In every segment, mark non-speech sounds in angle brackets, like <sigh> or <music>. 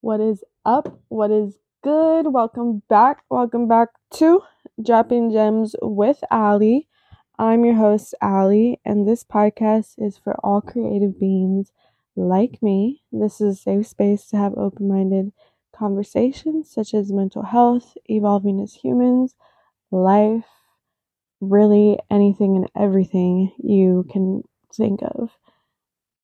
What is up? What is good? Welcome back. Welcome back to Dropping Gems with Ali. I'm your host, Ali, and this podcast is for all creative beings like me. This is a safe space to have open minded conversations such as mental health, evolving as humans, life, really anything and everything you can think of.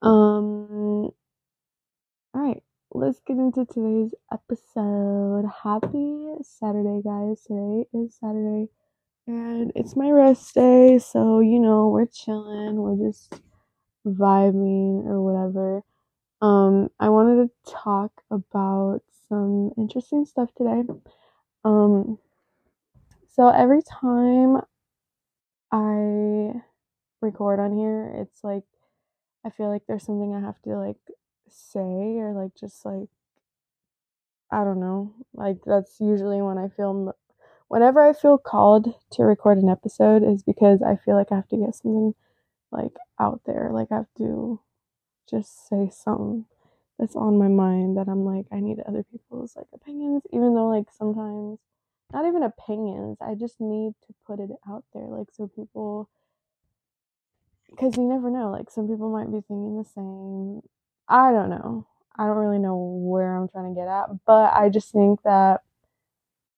Um, all right let's get into today's episode. Happy Saturday, guys. Today is Saturday and it's my rest day, so you know, we're chilling, we're just vibing or whatever. Um, I wanted to talk about some interesting stuff today. Um, so every time I record on here, it's like I feel like there's something I have to like say or like just like I don't know. Like that's usually when I feel whenever I feel called to record an episode is because I feel like I have to get something like out there. Like I have to just say something that's on my mind that I'm like I need other people's like opinions even though like sometimes not even opinions. I just need to put it out there like so people because you never know like some people might be thinking the same I don't know. I don't really know where I'm trying to get at, but I just think that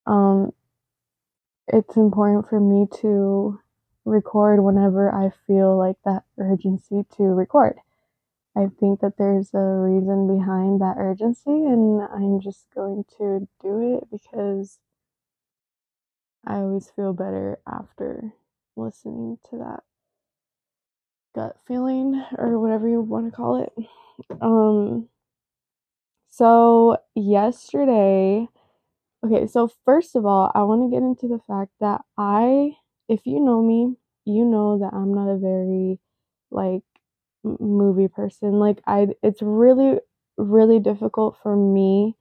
um it's important for me to record whenever I feel like that urgency to record. I think that there's a reason behind that urgency, and I'm just going to do it because I always feel better after listening to that gut feeling or whatever you want to call it. Um, so yesterday, okay, so first of all, I want to get into the fact that I, if you know me, you know that I'm not a very like movie person. Like I it's really really difficult for me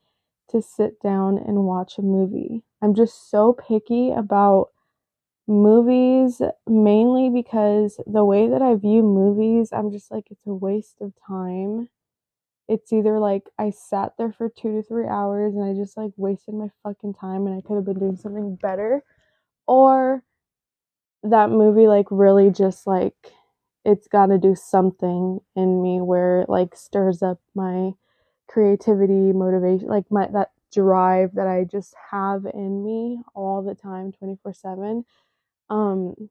to sit down and watch a movie. I'm just so picky about movies mainly because the way that I view movies, I'm just like, it's a waste of time. It's either like I sat there for two to three hours and I just like wasted my fucking time and I could have been doing something better, or that movie like really just like it's got to do something in me where it like stirs up my creativity, motivation, like my that drive that I just have in me all the time 24/7 um,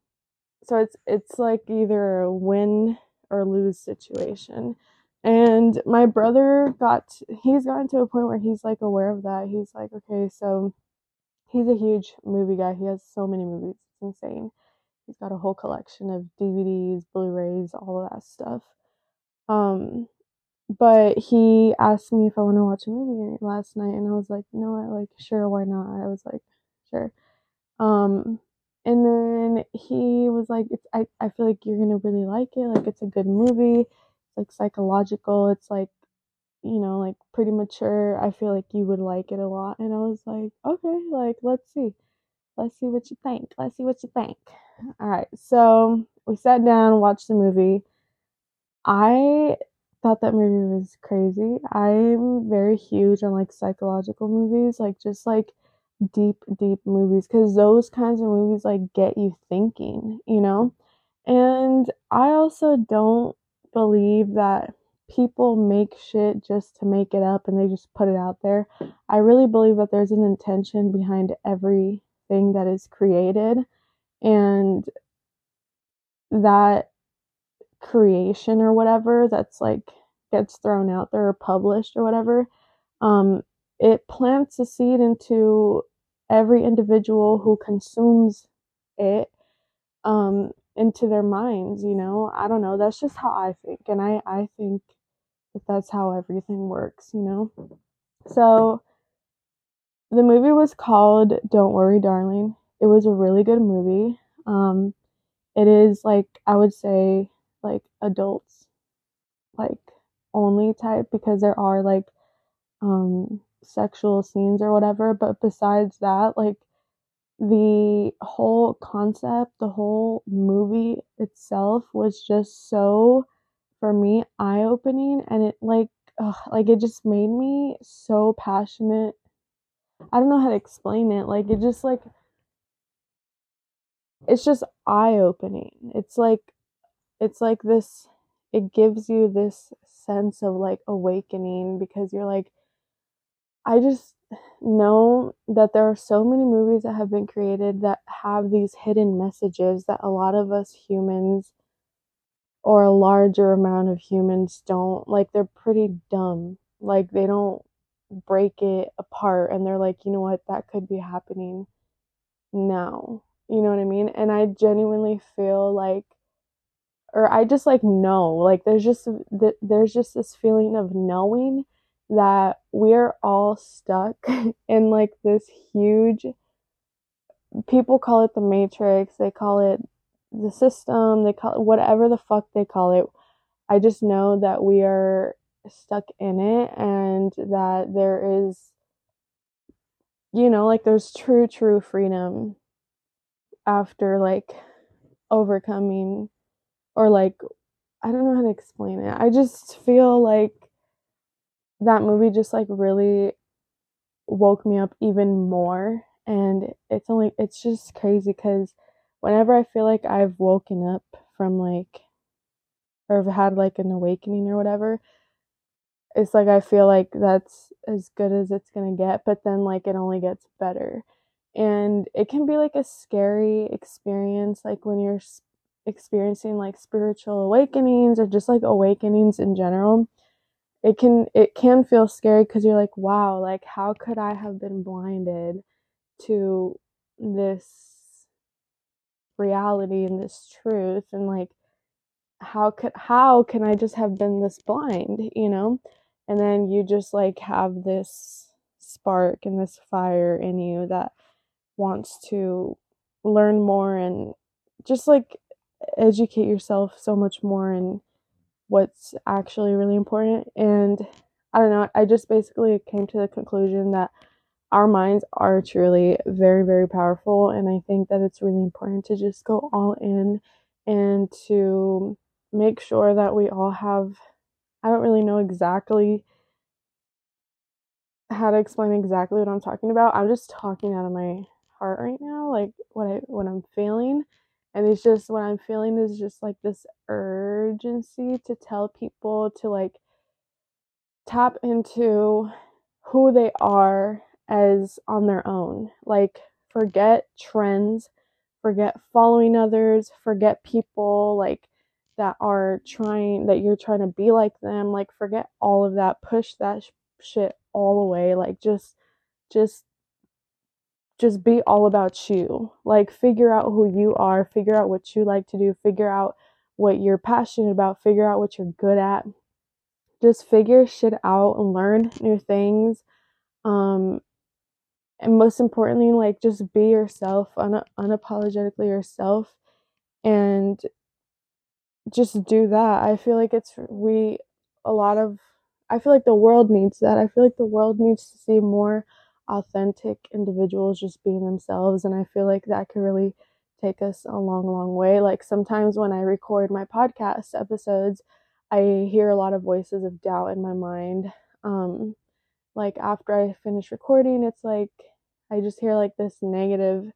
so it's it's like either a win or lose situation. And my brother got he's gotten to a point where he's like aware of that. He's like, okay, so he's a huge movie guy. He has so many movies. It's insane. He's got a whole collection of DVDs, Blu-rays, all of that stuff. Um, but he asked me if I want to watch a movie last night, and I was like, you know what, like, sure, why not? I was like, sure. Um, and then he was like it's I, I feel like you're gonna really like it. Like it's a good movie. It's like psychological. It's like you know like pretty mature. I feel like you would like it a lot. And i was like okay like let's see. Let's see what you think. Let's see what you think. All right so we sat down watched the movie. I thought that movie was crazy. I'm very huge on like psychological movies. Like just like deep, deep movies because those kinds of movies like get you thinking, you know? And I also don't believe that people make shit just to make it up and they just put it out there. I really believe that there's an intention behind everything that is created and that creation or whatever that's like gets thrown out there or published or whatever um it plants a seed into every individual who consumes it um, into their minds, you know? I don't know. That's just how I think. And I, I think that that's how everything works, you know? So the movie was called Don't Worry, Darling. It was a really good movie. Um, it is like, I would say, like adults, like only type because there are like um sexual scenes or whatever, but besides that, like the whole concept, the whole movie itself was just so for me eye-opening and it like ugh, like it just made me so passionate. I don't know how to explain it. Like it just like it's just eye opening. It's like it's like this it gives you this sense of like awakening because you're like I just know that there are so many movies that have been created that have these hidden messages that a lot of us humans or a larger amount of humans don't. Like they're pretty dumb. Like they don't break it apart and they're like you know what? That could be happening now. You know what i mean? And i genuinely feel like or i just like know. Like there's just there's just this feeling of knowing that we're all stuck <laughs> in like this huge people call it the matrix they call it the system, they call it whatever the fuck they call it. I just know that we are stuck in it and that there is you know, like there's true true freedom after like overcoming or like I don't know how to explain it. I just feel like that movie just like really woke me up even more and it's only it's just crazy cuz whenever I feel like I've woken up from like, or have had like an awakening or whatever, it's like I feel like that's as good as it's gonna get, but then like it only gets better. And it can be like a scary experience, like when you're experiencing like spiritual awakenings or just like awakenings in general. It can it can feel scary because you're like, wow, like how could I have been blinded to this reality and this truth and like how could how can I just have been this blind, you know? And then you just like have this spark and this fire in you that wants to learn more and just like educate yourself so much more in what's actually really important and I don't know, I just basically came to the conclusion that our minds are truly very, very powerful. And I think that it's really important to just go all in and to make sure that we all have, I don't really know exactly how to explain exactly what I'm talking about. I'm just talking out of my heart right now, like what I what I'm feeling. And it's just what I'm feeling is just like this urgency to tell people to like tap into who they are as on their own. Like, forget trends, forget following others, forget people like that are trying that you're trying to be like them. Like, forget all of that. Push that sh- shit all away. Like, just, just just be all about you. Like, figure out who you are, figure out what you like to do, figure out what you're passionate about, figure out what you're good at. Just figure shit out and learn new things. Um, and most importantly like just be yourself un- unapologetically yourself and just do that i feel like it's we a lot of i feel like the world needs that i feel like the world needs to see more authentic individuals just being themselves and i feel like that could really take us a long long way. Like sometimes when i record my podcast episodes i hear a lot of voices of doubt in my mind. Um like after I finish recording, it's like I just hear like this negative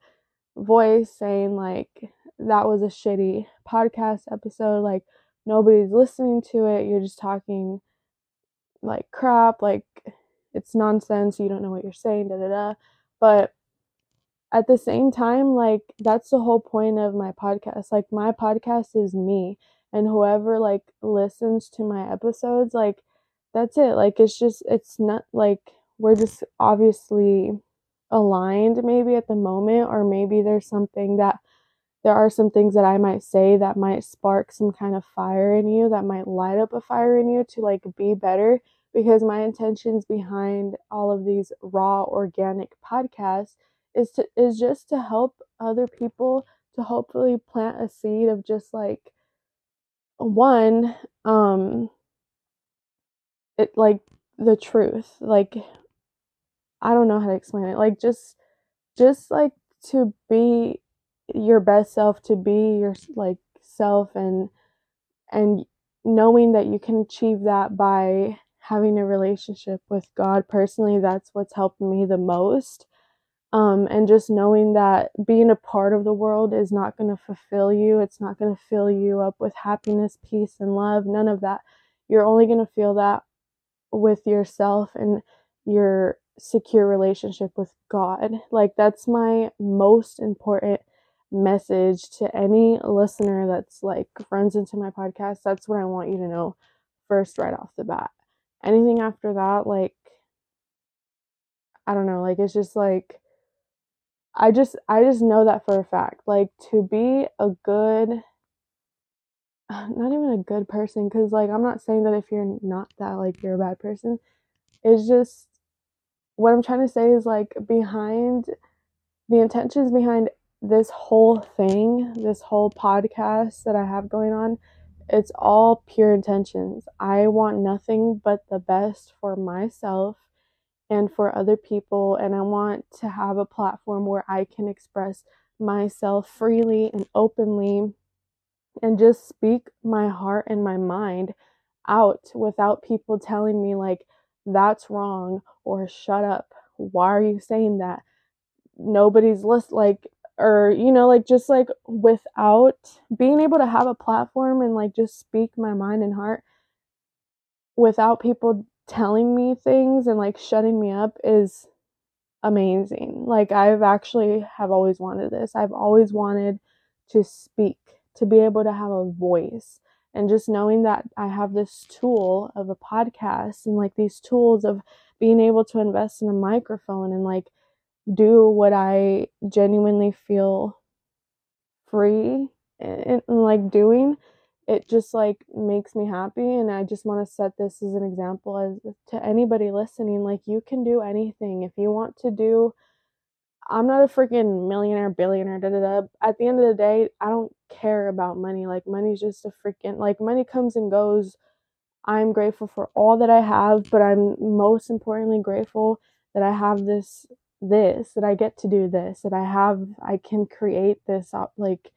voice saying like that was a shitty podcast episode, like nobody's listening to it, you're just talking like crap, like it's nonsense, you don't know what you're saying, da da da. But at the same time, like that's the whole point of my podcast. Like my podcast is me and whoever like listens to my episodes, like that's it. Like it's just it's not like we're just obviously aligned maybe at the moment or maybe there's something that there are some things that I might say that might spark some kind of fire in you that might light up a fire in you to like be better because my intentions behind all of these raw organic podcasts is to is just to help other people to hopefully plant a seed of just like one um it like the truth like i don't know how to explain it like just just like to be your best self to be your like self and and knowing that you can achieve that by having a relationship with God. Personally, that's what's helped me the most. Um, and just knowing that being a part of the world is not going to fulfill you. It's not going to fill you up with happiness, peace, and love. None of that. You're only going to feel that with yourself and your secure relationship with God. Like, that's my most important message to any listener that's like runs into my podcast. That's what I want you to know first, right off the bat. Anything after that, like, I don't know, like, it's just like, I just I just know that for a fact. Like to be a good <sighs> not even a good person cuz like I'm not saying that if you're not that like you're a bad person. It's just what I'm trying to say is like behind the intentions behind this whole thing, this whole podcast that I have going on, it's all pure intentions. I want nothing but the best for myself and for other people. And I want to have a platform where I can express myself freely and openly and just speak my heart and my mind out without people telling me, like, that's wrong or shut up. Why are you saying that? Nobody's list like or you know like just like without being able to have a platform and like just speak my mind and heart without people telling me things and like shutting me up is amazing. Like I've actually have always wanted this. I've always wanted to speak, to be able to have a voice. And just knowing that I have this tool of a podcast and like these tools of being able to invest in a microphone and like do what I genuinely feel free and, like doing it just like makes me happy and i just want to set this as an example as to anybody listening like you can do anything. If you want to do i'm not a freaking millionaire billionaire da, da, da. at the end of the day i don't care about money. Like money's just a freaking like money comes and goes. I'm grateful for all that i have but i'm most importantly grateful that i have this this that i get to do this that i have i can create this up like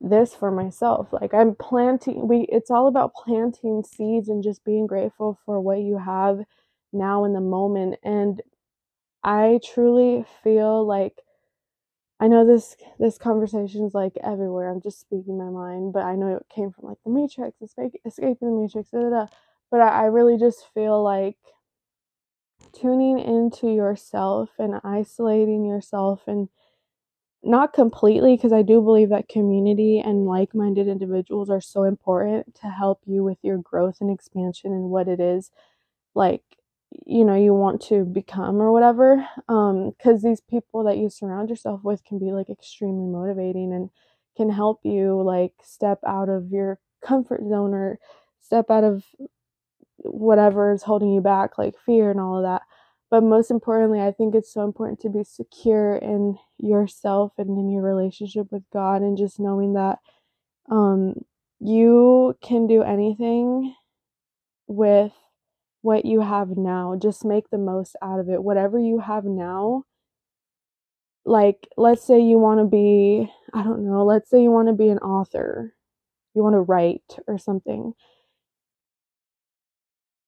this for myself. Like I'm planting we it's all about planting seeds and just being grateful for what you have now in the moment and I truly feel like I know this this conversation is like everywhere. I'm just speaking my mind, but I know it came from like the Matrix, escaping the Matrix, da, da, da. but I, I really just feel like tuning into yourself and isolating yourself and not completely because I do believe that community and like-minded individuals are so important to help you with your growth and expansion and what it is like you know you want to become or whatever um cuz these people that you surround yourself with can be like extremely motivating and can help you like step out of your comfort zone or step out of whatever is holding you back like fear and all of that but most importantly, I think it's so important to be secure in yourself and in your relationship with God and just knowing that um, you can do anything with what you have now. Just make the most out of it. Whatever you have now, like let's say you want to be, I don't know, let's say you want to be an author, you want to write or something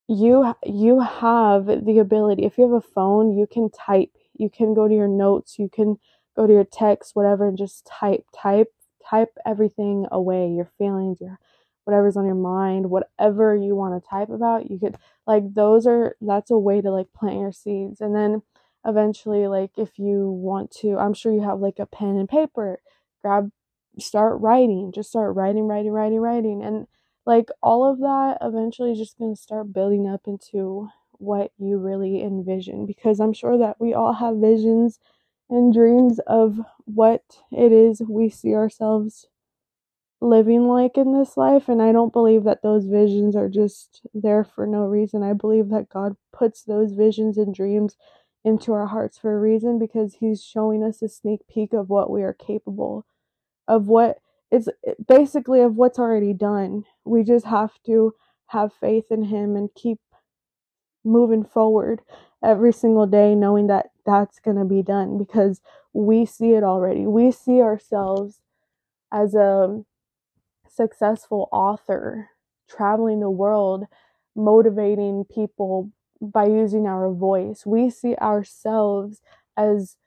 you you have the ability if you have a phone you can type you can go to your notes you can go to your text whatever and just type type type everything away your feelings your whatever's on your mind whatever you want to type about you could like those are that's a way to like plant your seeds. And then eventually like if you want to i'm sure you have like a pen and paper grab start writing just start writing writing writing writing. And like all of that eventually just going to start building up into what you really envision because I'm sure that we all have visions and dreams of what it is we see ourselves living like in this life and I don't believe that those visions are just there for no reason. I believe that God puts those visions and dreams into our hearts for a reason because he's showing us a sneak peek of what we are capable of what it's eh, basically of what's already done. We just have to have faith in him and keep moving forward every single day knowing that that's going to be done because we see it already. We see ourselves as a successful author traveling the world motivating people by using our voice. We see ourselves as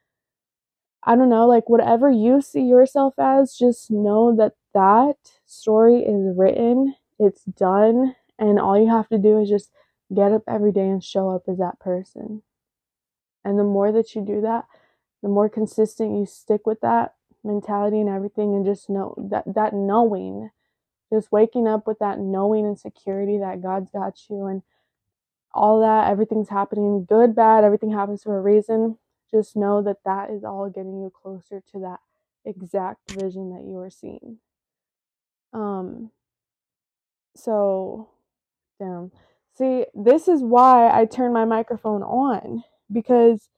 I don't know, like whatever you see yourself as, just know that that story is written, it's done, and all you have to do is just get up every day and show up as that person. And the more that you do that, the more consistent you stick with that mentality and everything and just know that that knowing just waking up with that knowing and security that God's got you and all that everything's happening good bad everything happens for a reason just know that that is all getting you closer to that exact vision that you are seeing. Um so damn. See this is why i turn my microphone on because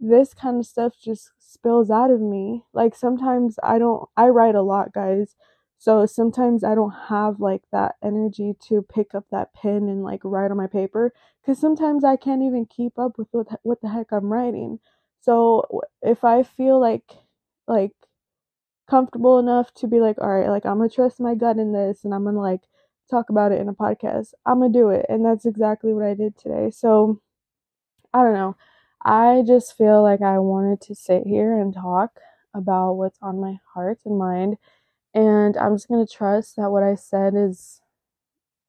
this kind of stuff just spills out of me. Like sometimes i don't i write a lot guys so sometimes I don't have like that energy to pick up that pen and like write on my paper because sometimes I can't even keep up with what, what the heck I'm writing. So if I feel like like comfortable enough to be like, all right, like I'm gonna trust my gut in this and I'm gonna like talk about it in a podcast, I'm gonna do it. And that's exactly what I did today. So I don't know. I just feel like I wanted to sit here and talk about what's on my heart and mind and I'm just gonna trust that what I said is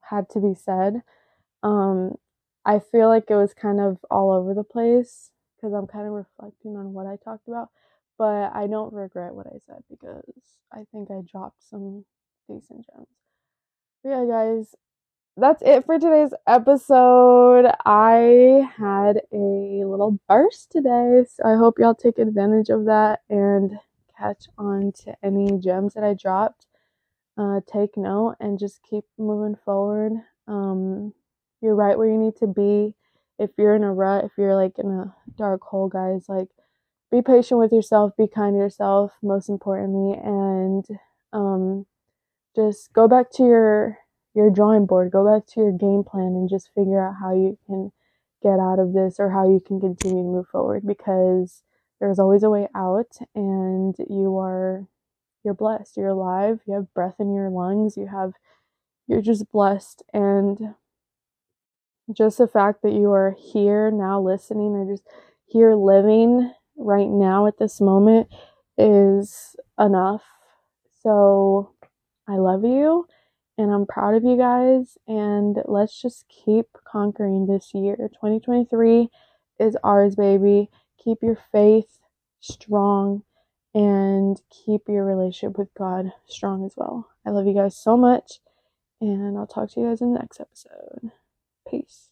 had to be said. Um, I feel like it was kind of all over the place because I'm kind of reflecting on what I talked about, but I don't regret what I said because I think I dropped some decent gems. But yeah, guys, that's it for today's episode. I had a little burst today, so I hope y'all take advantage of that and catch on to any gems that I dropped, uh, take note and just keep moving forward. Um, you're right where you need to be. If you're in a rut, if you're like in a dark hole, guys, like be patient with yourself, be kind to yourself, most importantly, and um, just go back to your your drawing board, go back to your game plan, and just figure out how you can get out of this or how you can continue to move forward because there's always a way out and you are you're blessed. You're alive. You have breath in your lungs. You have you're just blessed and just the fact that you are here now listening or just here living right now at this moment is enough so i love you and i'm proud of you guys and let's just keep conquering this year 2023 is ours baby keep your faith strong and keep your relationship with God strong as well. I love you guys so much, and I'll talk to you guys in the next episode. Peace.